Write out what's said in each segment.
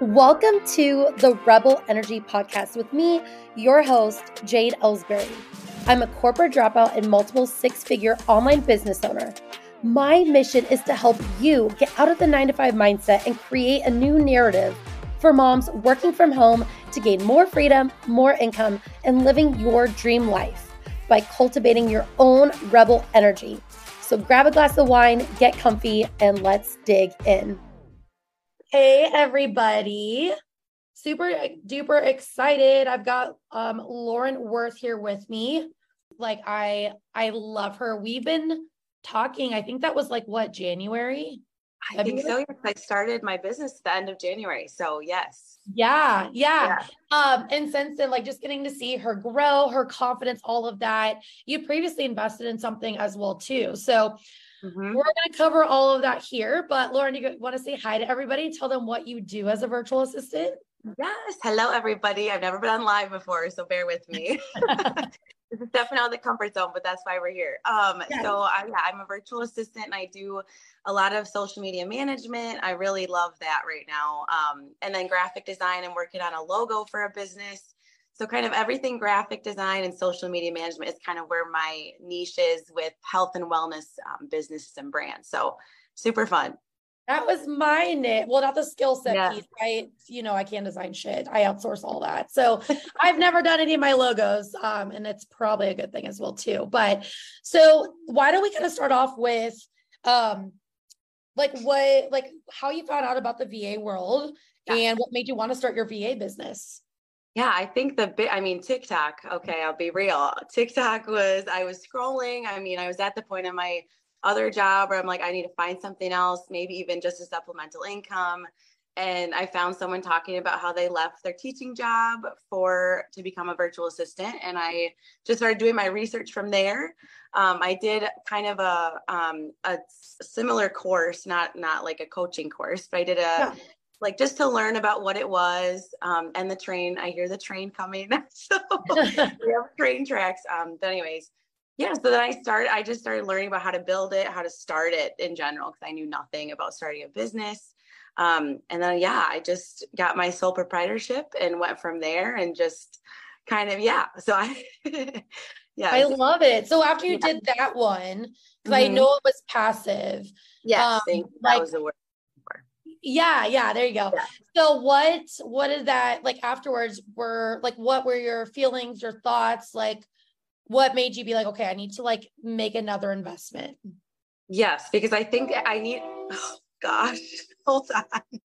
Welcome to the Rebel Energy Podcast with me, your host, Jade Ellsbury. I'm a corporate dropout and multiple six figure online business owner. My mission is to help you get out of the nine to five mindset and create a new narrative for moms working from home to gain more freedom, more income, and living your dream life by cultivating your own rebel energy. So grab a glass of wine, get comfy, and let's dig in. Hey, everybody. Super duper excited. I've got um, Lauren Werth here with me. Like I I love her. We've been talking, I think that was like what, January? I think so. Yes. I started my business at the end of January. So yes. Yeah, yeah. Yeah. Um, and since then, like just getting to see her grow, her confidence, all of that. You previously invested in something as well, too. So mm-hmm. we're gonna cover all of that here. But Lauren, you want to say hi to everybody and tell them what you do as a virtual assistant? Yes. Hello, everybody. I've never been on live before, so bear with me. this is definitely out of the comfort zone, but that's why we're here. Um, yes. so I, yeah, I'm a virtual assistant and I do a lot of social media management. I really love that right now. Um, and then graphic design. I'm working on a logo for a business. So kind of everything graphic design and social media management is kind of where my niche is with health and wellness um, businesses and brands. So super fun. That was my niche. Well, not the skill set yeah. piece. I, you know, I can't design shit. I outsource all that. So I've never done any of my logos. Um, and it's probably a good thing as well, too. But so why don't we kind of start off with um like what like how you found out about the VA world yeah. and what made you want to start your VA business? Yeah, I think the bit, I mean, TikTok, okay, I'll be real. TikTok was, I was scrolling. I mean, I was at the point in my other job where I'm like, I need to find something else, maybe even just a supplemental income. And I found someone talking about how they left their teaching job for to become a virtual assistant. And I just started doing my research from there. Um, I did kind of a um, a similar course, not not like a coaching course, but I did a yeah like just to learn about what it was um, and the train i hear the train coming. So we have train tracks um, but anyways. Yeah so then i started i just started learning about how to build it how to start it in general because i knew nothing about starting a business. Um, and then yeah i just got my sole proprietorship and went from there and just kind of yeah so i yeah. I love it. So after you yeah. did that one because mm-hmm. i know it was passive yeah um, like, was the word yeah yeah there you go yeah. so what what is that like afterwards were like what were your feelings your thoughts like what made you be like, okay, I need to like make another investment? Yes, because I think I need, oh gosh, hold on.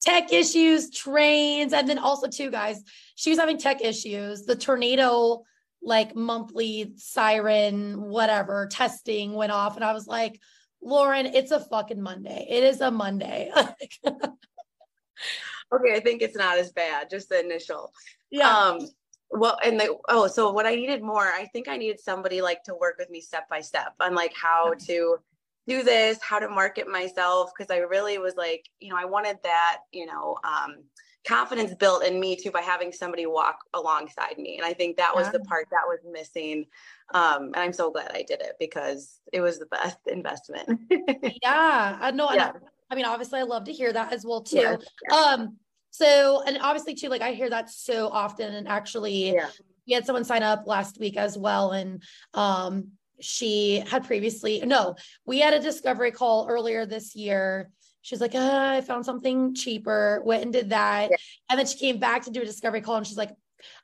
Tech issues, trains, and then also, too, guys, she was having tech issues. The tornado, like monthly siren, whatever, testing went off. And I was like, Lauren, it's a fucking Monday. It is a Monday. okay, I think it's not as bad, just the initial. Yeah. Um, well and the oh so what i needed more i think i needed somebody like to work with me step by step on like how to do this how to market myself because i really was like you know i wanted that you know um confidence built in me too by having somebody walk alongside me and i think that was yeah. the part that was missing um and i'm so glad i did it because it was the best investment yeah i know yeah. I mean obviously i love to hear that as well too yeah. um so, and obviously too, like I hear that so often. And actually, yeah. we had someone sign up last week as well. And um, she had previously, no, we had a discovery call earlier this year. She's like, uh, I found something cheaper, went and did that. Yeah. And then she came back to do a discovery call and she's like,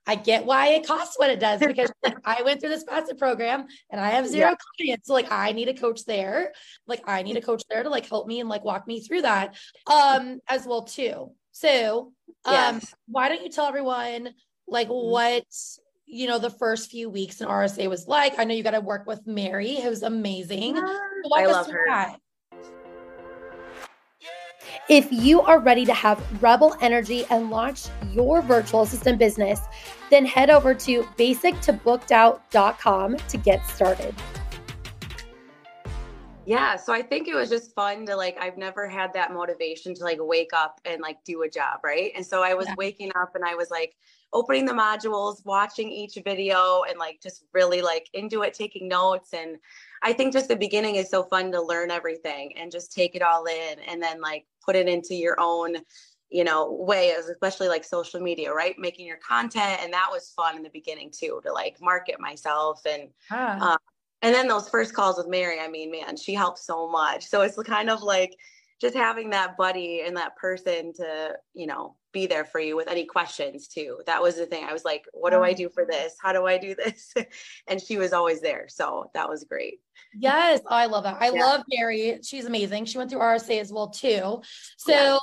I get why it costs what it does because like, I went through this passive program and I have zero yeah. clients. So like I need a coach there. Like I need a coach there to like help me and like walk me through that um as well too. So, um, yes. why don't you tell everyone like mm-hmm. what you know the first few weeks in RSA was like? I know you got to work with Mary, who's amazing. Yeah, I love her. That. If you are ready to have rebel energy and launch your virtual assistant business, then head over to basictobooked.out.com to get started. Yeah, so I think it was just fun to like I've never had that motivation to like wake up and like do a job, right? And so I was yeah. waking up and I was like opening the modules, watching each video and like just really like into it, taking notes and I think just the beginning is so fun to learn everything and just take it all in and then like put it into your own you know, way especially like social media, right? Making your content. And that was fun in the beginning too, to like market myself and, ah. uh, and then those first calls with Mary, I mean, man, she helped so much. So it's kind of like just having that buddy and that person to, you know, be there for you with any questions too. That was the thing. I was like, what do I do for this? How do I do this? and she was always there. So that was great. Yes, I love that. I yeah. love Mary. She's amazing. She went through RSA as well too. So yeah,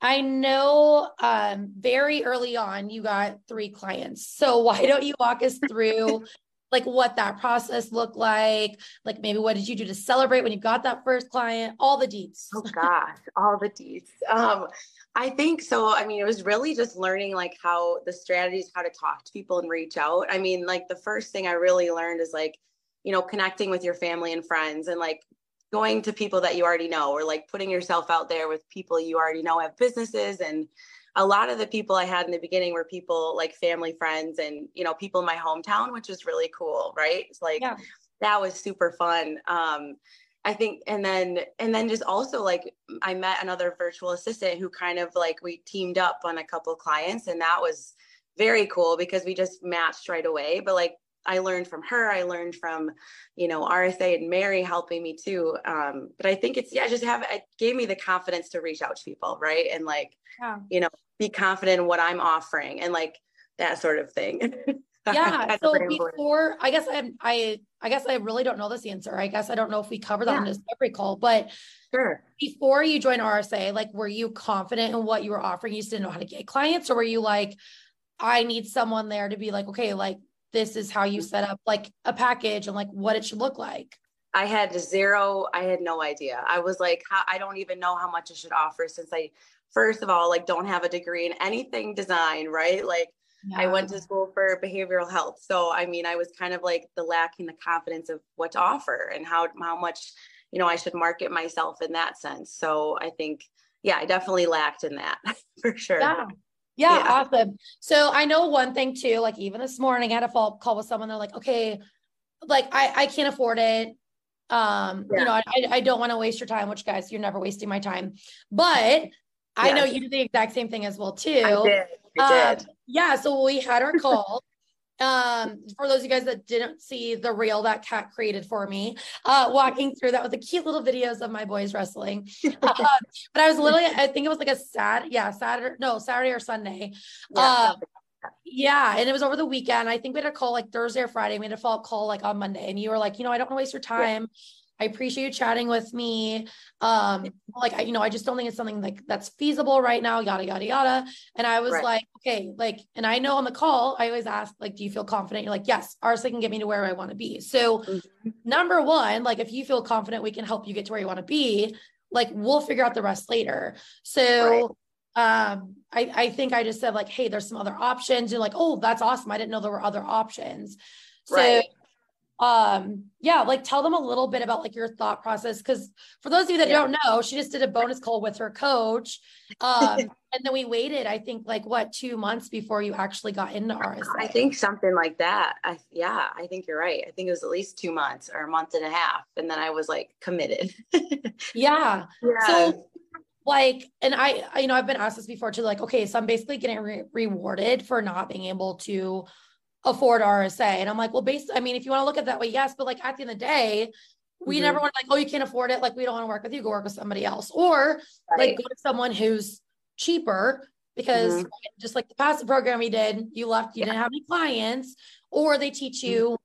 I know um, very early on you got three clients. So why don't you walk us through like what that process looked like? Like maybe what did you do to celebrate when you got that first client? All the deets. Oh gosh, all the deets. Um, I think so. I mean, it was really just learning like how the strategies, how to talk to people and reach out. I mean, like the first thing I really learned is like, you know, connecting with your family and friends and like going to people that you already know or like putting yourself out there with people you already know have businesses and a lot of the people I had in the beginning were people like family friends and you know people in my hometown which was really cool right? It's like yeah. that was super fun. Um I think and then and then just also like I met another virtual assistant who kind of like we teamed up on a couple clients and that was very cool because we just matched right away. But like I learned from her. I learned from, you know, RSA and Mary helping me too. Um, but I think it's yeah, just have it gave me the confidence to reach out to people, right? And like, yeah. you know, be confident in what I'm offering and like that sort of thing. yeah. so before, I guess I I I guess I really don't know this answer. I guess I don't know if we cover that yeah. in this every call, but sure. Before you joined RSA, like, were you confident in what you were offering? You just didn't know how to get clients, or were you like, I need someone there to be like, okay, like this is how you set up like a package and like what it should look like? I had zero, I had no idea. I was like, I don't even know how much I should offer since I, first of all, like don't have a degree in anything design, right? Like yeah. I went to school for behavioral health. So, I mean, I was kind of like the lacking the confidence of what to offer and how, how much, you know, I should market myself in that sense. So I think, yeah, I definitely lacked in that for sure. Yeah. Yeah, yeah, awesome. So I know one thing too, like even this morning I had a follow call with someone. They're like, okay, like I, I can't afford it. Um, yeah. you know, I, I don't want to waste your time, which guys, you're never wasting my time. But I know you did the exact same thing as well too. I did. I did. Um, yeah. So we had our call um for those of you guys that didn't see the reel that kat created for me uh walking through that with the cute little videos of my boys wrestling. Uh, but i was literally i think it was like a sad yeah saturday no saturday or sunday. Yeah, uh, yeah and it was over the weekend. I think we had a call like thursday or friday. We had a follow-up call like on monday. And you were like you know i don't want to waste your time. yeah. I appreciate you chatting with me. Um, like I, you know, I just don't think it's something like that's feasible right now, yada yada yada. And I was right. like, okay, like, and I know on the call, I always ask, like, do you feel confident? You're like, yes, RSA can get me to where I want to be. So mm-hmm. number one, like if you feel confident, we can help you get to where you want to be. Like we'll figure out the rest later. So right um I, I think I just said like, hey, there's some other options. You're like, oh, that's awesome. I didn't know there were other options. So right um yeah like tell them a little bit about like your thought process because for those of you that yeah. don't know she just did a bonus call with her coach um and then we waited i think like what two months before you actually got into RSA i think something like that I, yeah i think you're right i think it was at least two months or a month and a half and then i was like committed yeah. yeah so like and I, I you know i've been asked this before too like okay so i'm basically getting re- rewarded for not being able to afford RSA. And I'm like, well, based, I mean, if you want to look at that way, yes, but like at the end of the day, we mm-hmm. never want to like, oh, you can't afford it. Like, we don't want to work with you, go work with somebody else. Or right. like go to someone who's cheaper because mm-hmm. just like the passive program we did, you left, you yeah. didn't have any clients, or they teach mm-hmm. you.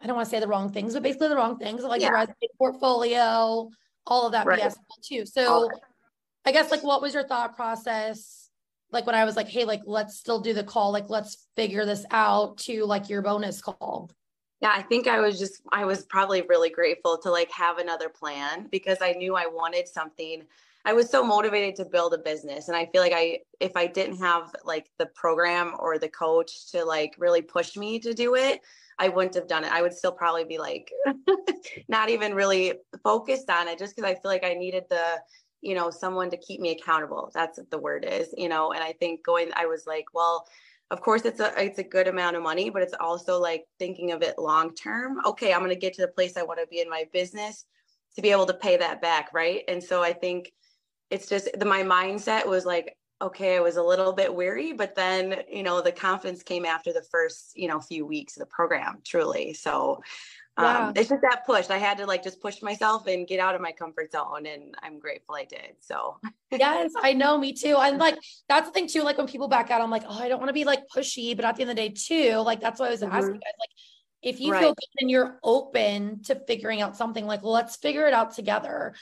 I don't want to say the wrong things, but basically the wrong things, like yeah. resume portfolio, all of that right. BS too. So I guess like what was your thought process like when I was like, hey, like let's still do the call, like let's figure this out to like your bonus call. Yeah, I think I was just I was probably really grateful to like have another plan because I knew I wanted something. I was so motivated to build a business and I feel like I if I didn't have like the program or the coach to like really push me to do it, I wouldn't have done it. I would still probably be like not even really focused on it just because I feel like I needed the you know someone to keep me accountable. That's what the word is you know and i think going i was like well of course it's a it's a good amount of money but it's also like thinking of it long term. Okay i'm going to get to the place i want to be in my business to be able to pay that back right? And so i think it's just the my mindset was like okay, I was a little bit weary, but then, you know, the confidence came after the first, you know, few weeks of the program, truly. So um, it's just that push. I had to like just push myself and get out of my comfort zone. And I'm grateful I did. So yes, I know, me too. And like, that's the thing too. Like when people back out, I'm like, oh, I don't want to be like pushy, but at the end of the day too, like, that's why I was mm-hmm. asking guys, like, if you right. feel good and you're open to figuring out something like, let's figure it out together.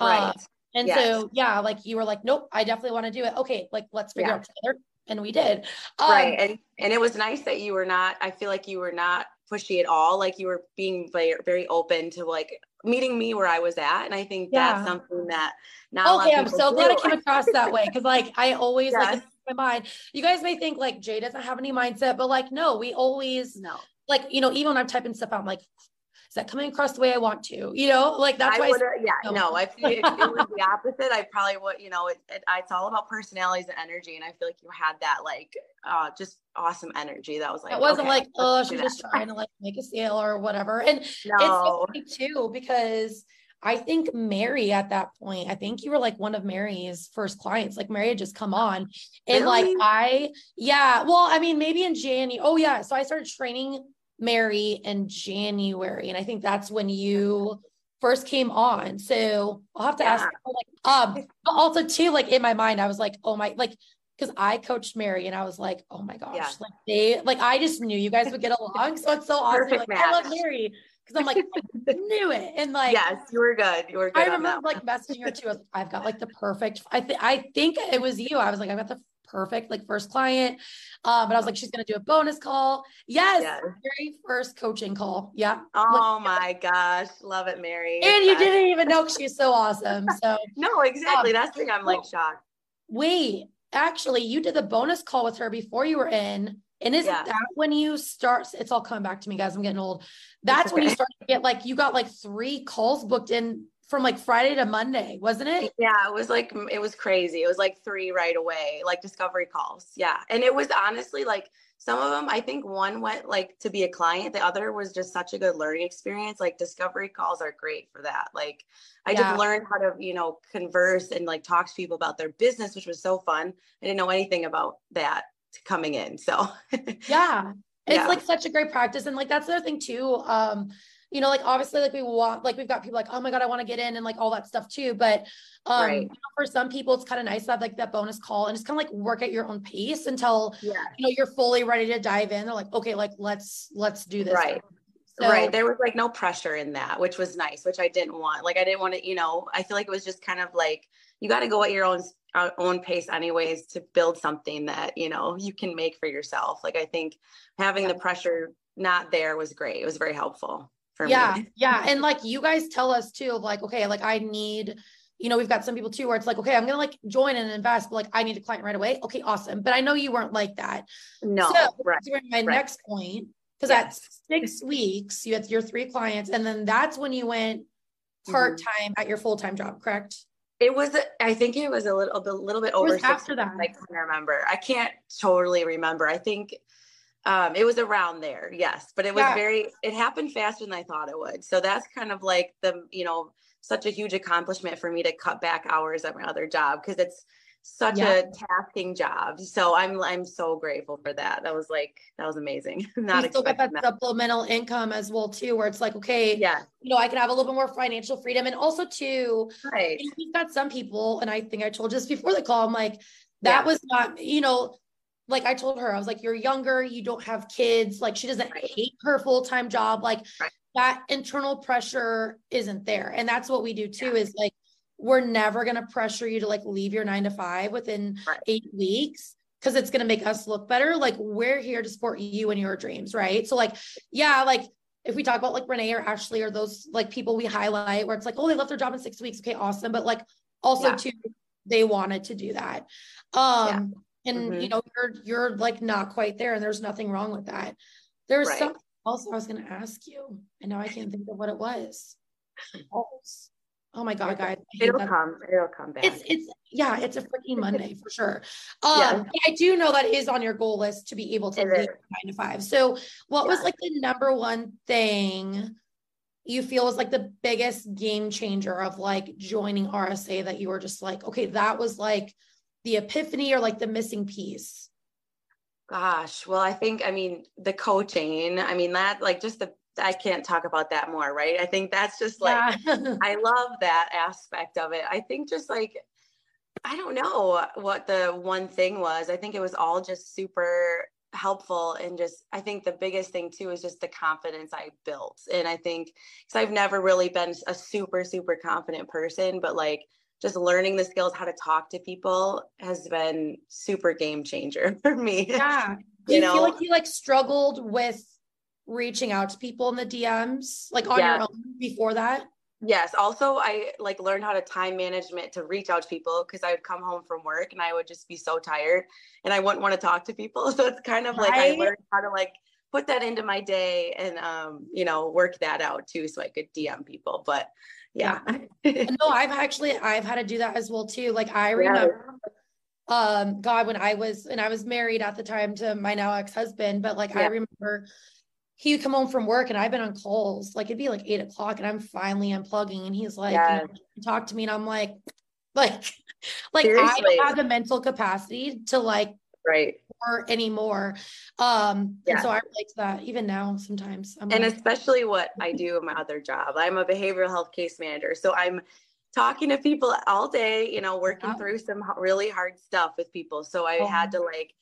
Right. Uh, and yes. so, yeah, like you were like, nope, I definitely want to do it. Okay, like let's figure yeah. out together. And we did. Um, right. And and it was nice that you were not, I feel like you were not pushy at all. Like you were being very, very open to like meeting me where I was at. And I think yeah. that's something that now. Okay, I'm so do. glad I came across that way. Cause like I always yes. like my mind. You guys may think like Jay doesn't have any mindset, but like no, we always no. Like, you know, even when I'm typing stuff out, I'm like, is that coming across the way I want to? You know, like that's I why. I, yeah, no. no. If, if it was the opposite, I probably would. You know, it, it, it's all about personalities and energy, and I feel like you had that like uh, just awesome energy. That was like it wasn't okay, like oh she's just trying to like make a sale or whatever. And no. it's so too because. I think Mary at that point, I think you were like one of Mary's first clients. Like Mary had just come on. And really? like I, yeah, well, I mean, maybe in January. Oh, yeah. So I started training Mary in January. And I think that's when you first came on. So I'll have to yeah. ask like um also too, like in my mind, I was like, oh my like because I coached Mary and I was like, oh my gosh, yeah. like they like I just knew you guys would get along. So it's so awesome. Like, I love Mary. Because I'm like, I knew it. And like Yes, you were good. You were good. I remember like messaging her too. I've got like the perfect, I think I think it was you. I was like, I've got the perfect like first client. Um, but I was like, she's gonna do a bonus call. Yes, yes. very first coaching call. Yeah. Oh like, my gosh, love it, Mary. And you didn't even know she's so awesome. So no, exactly. Um, That's the thing. I'm like shocked. Wait, actually, you did the bonus call with her before you were in. And isn't yeah. that when you start? It's all coming back to me, guys. I'm getting old. That's okay. when you start to get like you got like three calls booked in from like Friday to Monday, wasn't it? Yeah, it was like it was crazy. It was like three right away, like discovery calls. Yeah. And it was honestly like some of them, I think one went like to be a client, the other was just such a good learning experience. Like discovery calls are great for that. Like I yeah. just learned how to, you know, converse and like talk to people about their business, which was so fun. I didn't know anything about that coming in. So yeah. It's yeah. like such a great practice. And like that's the other thing too. Um, you know, like obviously, like we want, like we've got people like, oh my god, I want to get in and like all that stuff too. But um, right. you know, for some people, it's kind of nice to have like that bonus call and just kind of like work at your own pace until yeah. you know you're fully ready to dive in. They're like, okay, like let's let's do this. Right. So, right. There was like no pressure in that, which was nice, which I didn't want. Like I didn't want to, you know, I feel like it was just kind of like you got to go at your own uh, own pace anyways to build something that, you know, you can make for yourself. Like I think having the pressure not there was great. It was very helpful for yeah, me. Yeah. And like you guys tell us too, like, okay, like I need, you know, we've got some people too where it's like, okay, I'm gonna like join and invest, but like I need a client right away. Okay, awesome. But I know you weren't like that. No, so right. my right. next point, because yes. at six weeks, you had your three clients, and then that's when you went part time mm-hmm. at your full time job, correct? It was, I think it was a little, bit a little bit over after that. I can't remember. I can't totally remember. I think um, it was around there, yes, but it was yeah. very, it happened faster than I thought it would. So that's kind of like the, you know, such a huge accomplishment for me to cut back hours at my other job because it's such yeah. a tasking job. So I'm I'm so grateful for that. That was like that was amazing. Not you still get that, that, supplemental income as well too, where it's like okay, yeah, you know, I can have a little bit more financial freedom, and also too, right. we've got some people, and I think I told just before the call, I'm like that yeah. was not, you know, like I told her, I was like, you're younger, you don't have kids. Like she doesn't right. hate her full time job. Like right. that internal pressure isn't there. And that's what we do too yeah. is like, we're never going to pressure you to like leave your nine to five within right. eight weeks because it's going to make us look better. Like we're here to support you and your dreams. Right. So, like, yeah, like if we talk about like Renee or Ashley or those like people we highlight where it's like, oh, they left their job in six weeks. Okay, awesome. But like also yeah. too, they wanted to do that. Um, and mm-hmm. you know you're you're like not quite there and there's nothing wrong with that there was right. something else i was going to ask you and now i can't think of what it was oh my god guys it'll that. come it'll come back it's it's yeah it's a freaking monday for sure um yeah. i do know that is on your goal list to be able to leave nine to five so what yeah. was like the number one thing you feel is like the biggest game changer of like joining RSA that you were just like, okay, that was like the epiphany or like the missing piece? Gosh, well, I think, I mean, the coaching, I mean, that like just the, I can't talk about that more, right? I think that's just like, yeah. I love that aspect of it. I think just like, I don't know what the one thing was. I think it was all just super helpful and just i think the biggest thing too is just the confidence i built and i think because i've never really been a super super confident person but like just learning the skills how to talk to people has been super game changer for me yeah do you, you know? feel like you like struggled with reaching out to people in the dms like on yeah. your own before that Yes. Also, I like learned how to time management to reach out to people because I would come home from work and I would just be so tired and I wouldn't want to talk to people. So it's kind of like I learned how to like put that into my day and um, you know, work that out too so I could DM people. But yeah. yeah. no, I've actually I've had to do that as well too. Like I remember yeah. um God when I was and I was married at the time to my now ex-husband, but like yeah. I remember he would come home from work and I've been on calls, like it'd be like eight o'clock and I'm finally unplugging and he's like, you know, talk to me. And I'm like, like, like Seriously. I don't have the mental capacity to like right or anymore. Um, yeah. and so I relate to that even now sometimes. I'm and like, especially what I do in my other job. I'm a behavioral health case manager. So I'm talking to people all day, you know, working yeah. through some really hard stuff with people. So I oh. had to like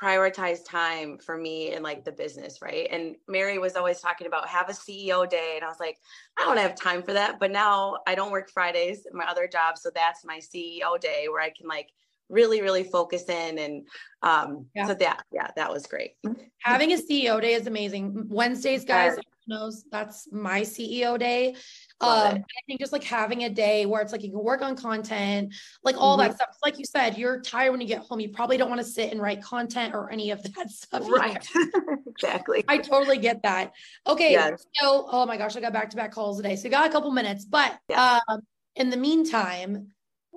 prioritize time for me and like the business, right? And Mary was always talking about have a CEO day. And I was like, I don't have time for that. But now I don't work Fridays in my other job. So that's my CEO day where I can like really, really focus in. And um, yeah. so that, yeah, that was great. Having a CEO day is amazing. Wednesdays, guys, knows that's my CEO day. Um, I think just like having a day where it's like you can work on content, like all mm-hmm. that stuff. Like you said, you're tired when you get home. You probably don't want to sit and write content or any of that stuff. Right. exactly. I totally get that. Okay. Yes. So, oh my gosh, I got back to back calls today. So, we got a couple minutes, but yeah. um, in the meantime,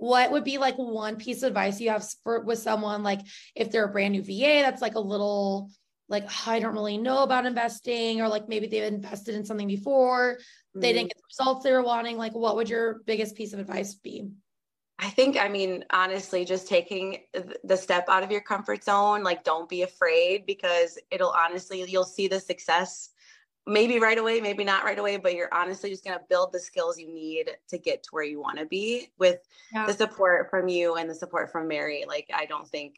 what would be like one piece of advice you have for with someone like if they're a brand new VA that's like a little like I don't really know about investing, or like maybe they've invested in something before, mm-hmm. they didn't mm-hmm. get the results they were wanting. Like, what would your biggest piece of advice be? I think, I mean, honestly, just taking the step out of your comfort zone, like, don't be afraid because it'll honestly, you'll see the success maybe right away, maybe not right away, but you're honestly just going to build the skills you need to get to where you want to be with yeah. the support from you and the support from Mary. Like, I don't think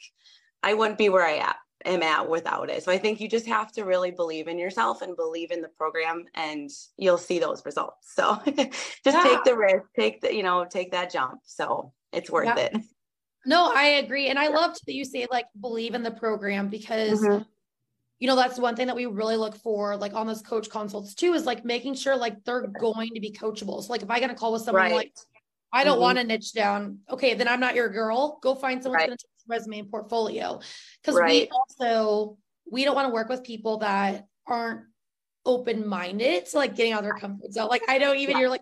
I wouldn't be where I am am at without it. So I think you just have to really believe in yourself and believe in the program and you'll see those results. So just yeah. take the risk, take the, you know, take that jump. So it's worth yeah. it. No, I agree. And I loved that you say like believe in the program because mm-hmm. You know that's one thing that we really look for like on those coach consults too is like making sure like they're going to be coachable. So like if I get a call with someone right. like I don't mm-hmm. want to niche down, okay, then I'm not your girl. Go find someone right. to resume and portfolio because right. we also we don't want to work with people that aren't open minded to like getting out of their comfort zone. Like I know even you're like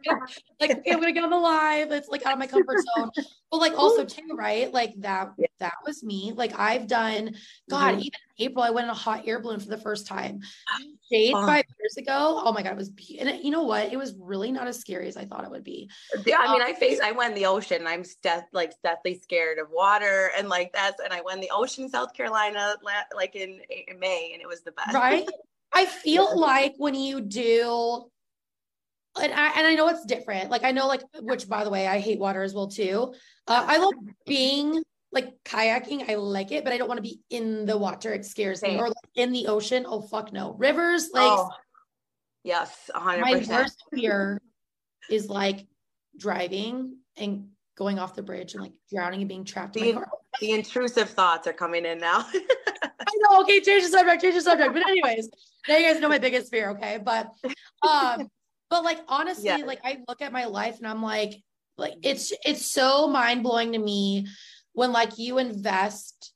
like okay, I'm gonna get on the live. It's like out of my comfort zone. But like also too, right? Like that yeah. that was me. Like I've done God, mm-hmm. even in April, I went in a hot air balloon for the first time. Jade five years ago. Oh my god, it was be- and it, you know what? It was really not as scary as I thought it would be. Yeah, I mean, um, I faced I went in the ocean. I'm death like deathly scared of water and like that's and I went in the ocean, South Carolina, like in, in May, and it was the best. Right. I feel like when you do, and I and I know it's different. Like I know, like which by the way, I hate water as well too. Uh, I love being like kayaking. I like it, but I don't want to be in the water. It scares me. Or like in the ocean. Oh fuck no. Rivers, like oh, yes, hundred. My worst fear is like driving and going off the bridge and like drowning and being trapped the, in my car. The intrusive thoughts are coming in now. I know. Okay, change the subject. Change the subject. But anyways, now you guys know my biggest fear. Okay, but um, but like honestly, yeah. like I look at my life and I'm like, like it's it's so mind blowing to me when like you invest,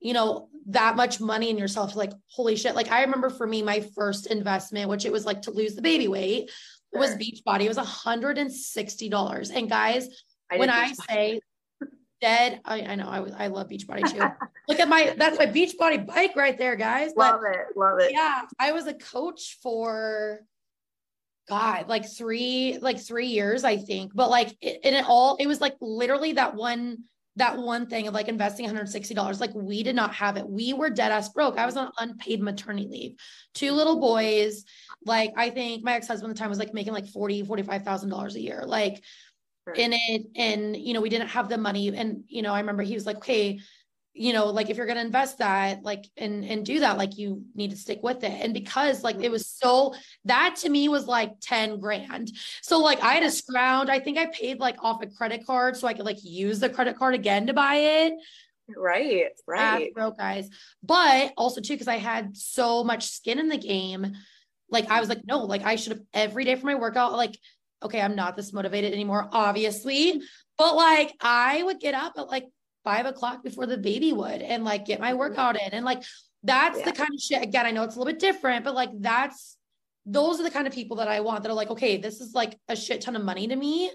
you know, that much money in yourself. Like holy shit! Like I remember for me, my first investment, which it was like to lose the baby weight, sure. was Beachbody. It was hundred and sixty dollars. And guys, I when I say dead. I, I know I, I love Beachbody too. Look at my that's my Beachbody bike right there, guys. But, love it, love it. Yeah, I was a coach for God, like three, like three years, I think. But like, it, and it all, it was like literally that one, that one thing of like investing $160. Like we did not have it. We were dead ass broke. I was on unpaid maternity leave, two little boys. Like I think my ex-husband at the time was like making like 40, $45,000 a year. Like in it. And, you know, we didn't have the money. And, you know, I remember he was like, okay, you know like if you're going to invest that like and and do that like you need to stick with it. And because like it was mm-hmm. so that to me was like 10 grand. So like i had to scrounge i think i paid like off a credit card so i could like use the credit card again to buy it. Right right. broke guys. But also too because i had so much skin in the game like i was like no like i should have every day for my workout like okay i'm not this motivated anymore obviously but like i would get up at like five o'clock before the baby would and like get my mm-hmm. workout in. And like that's yeah. the kind of shit again, I know it's a little bit different, but like that's those are the kind of people that I want that are like, okay, this is like a shit ton of money to me.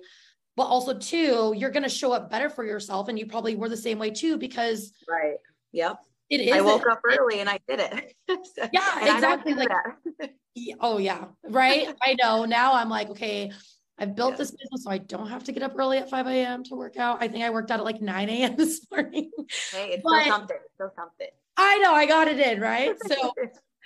But also, too, you're going to show up better for yourself. And you probably were the same way too, because. Right. Yep. It is. I woke up early and I did it. so, yeah, exactly. Like, oh, yeah. Right. I know. Now I'm like, okay, I've built this business so I don't have to get up early at 5 a.m. to work out. I think I worked out at like 9 a.m. this morning. Hey, it's still something. It's still something. I know I got it in, right? So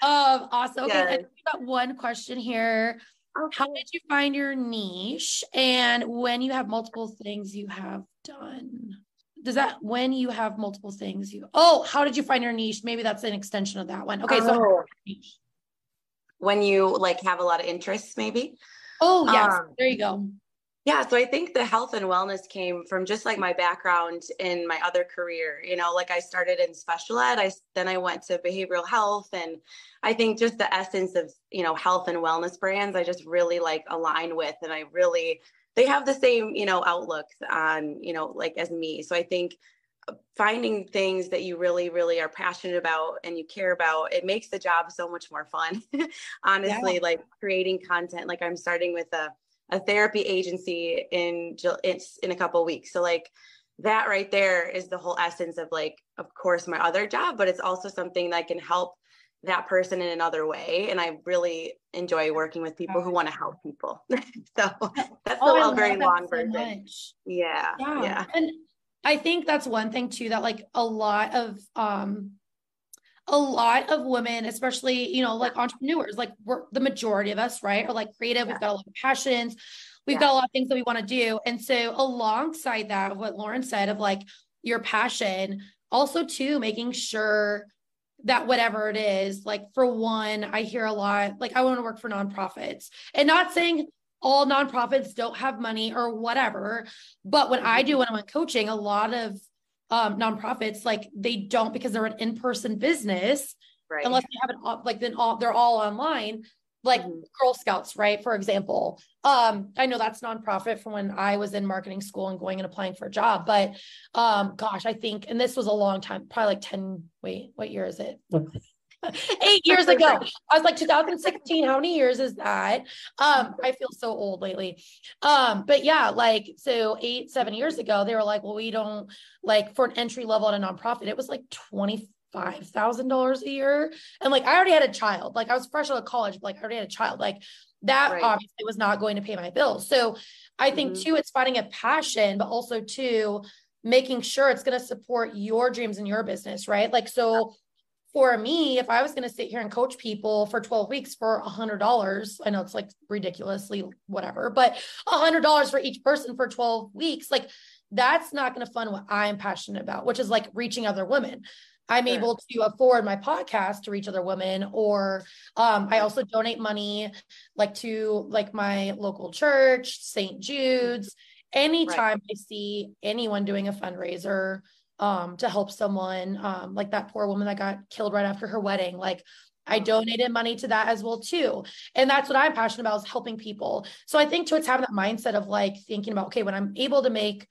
um awesome. Okay, yes. I got one question here. Okay. How did you find your niche? And when you have multiple things you have done, does that when you have multiple things you oh, how did you find your niche? Maybe that's an extension of that one. Okay, oh. so when you like have a lot of interests, maybe. Oh, yes. Um, there you go. Yeah, so I think the health and wellness came from just like my background in my other career. You know, like I started in special ed, I then I went to behavioral health and I think just the essence of, you know, health and wellness brands I just really like align with and I really they have the same, you know, outlooks on, you know, like as me. So I think finding things that you really really are passionate about and you care about it makes the job so much more fun. Honestly yeah. like creating content like i'm starting with a, a therapy agency in it's in a couple weeks. So like that right there is the whole essence of like of course my other job but it's also something that can help that person in another way. And i really enjoy working with people who want to help people. So that's oh, a very long so version. yeah, yeah. yeah. And I think that's one thing too that like a lot of um a lot of women, especially, you know, like entrepreneurs, like we're the majority of us, right, are like creative. Yeah. We've got a lot of passions. We've yeah. got a lot of things that we want to do. And so alongside that, what Lauren said of like your passion, also too, making sure that whatever it is, like for one, I hear a lot, like I want to work for nonprofits and not saying all nonprofits don't have money or whatever. But when I do mm-hmm. when I'm coaching, a lot of um, nonprofits like they don't because they're an in-person business, right. unless they have an like then all they're all online. Like mm-hmm. Girl Scouts, right? For example, um, I know that's nonprofit from when I was in marketing school and going and applying for a job. But um, gosh, I think, and this was a long time, probably like 10, wait, what year is it? Eight years ago. I was like 2016. How many years is that? Um, I feel so old lately. Um, but yeah, like so eight, seven years ago, they were like, well, we don't like for an entry level at a nonprofit, it was like 20 five thousand dollars a year. And like I already had a child. Like I was fresh out of college, but like I already had a child. Like that right. obviously was not going to pay my bills. So I think mm-hmm. too, it's finding a passion, but also too making sure it's going to support your dreams and your business, right? Like so for me, if I was going to sit here and coach people for 12 weeks for a hundred dollars, I know it's like ridiculously whatever, but a hundred dollars for each person for 12 weeks, like that's not going to fund what I'm passionate about, which is like reaching other women. I'm sure. able to afford my podcast to reach other women, or um, I also donate money like to like my local church, St. Jude's. Anytime right. I see anyone doing a fundraiser, um, to help someone um, like that poor woman that got killed right after her wedding. Like I donated money to that as well too. And that's what I'm passionate about is helping people. So I think to it's having that mindset of like thinking about, okay, when I'm able to make,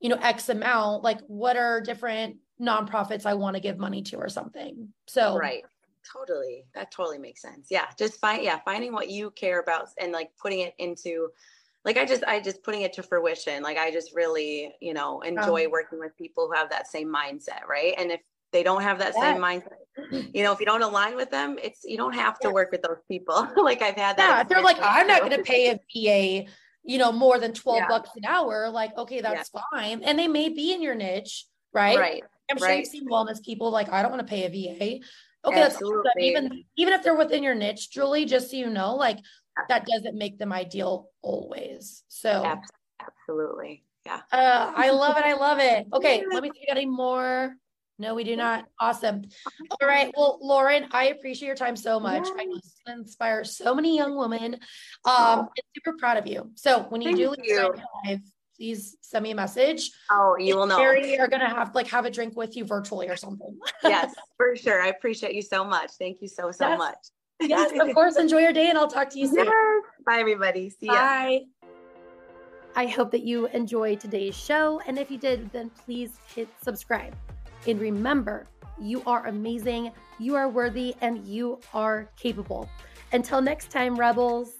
you know, X amount, like what are different nonprofits I want to give money to or something. So right. Totally. That totally makes sense. Yeah. Just find yeah, finding what you care about and like putting it into like I just I just putting it to fruition. Like I just really, you know, enjoy um, working with people who have that same mindset, right? And if they don't have that same mindset you know if you don't align with them it's you don't have to work with those people like i've had that yeah they're like i'm not going to pay a va you know more than 12 yeah. bucks an hour like okay that's yeah. fine and they may be in your niche right right i'm sure right. you've seen wellness people like i don't want to pay a va okay Absolutely. that's even even if they're within your niche julie just so you know like that doesn't make them ideal always so absolutely yeah uh, i love it i love it okay let me see if you got any more no, we do not. Awesome. All right. Well, Lauren, I appreciate your time so much. I know this inspire so many young women. Um, I'm super proud of you. So when you Thank do you. live, please send me a message. Oh, you will know. Carrie are gonna have like have a drink with you virtually or something. yes, for sure. I appreciate you so much. Thank you so so yes. much. Yes, of course. Enjoy your day, and I'll talk to you soon. Yes. Bye, everybody. See ya. Bye. I hope that you enjoyed today's show, and if you did, then please hit subscribe. And remember, you are amazing, you are worthy, and you are capable. Until next time, Rebels.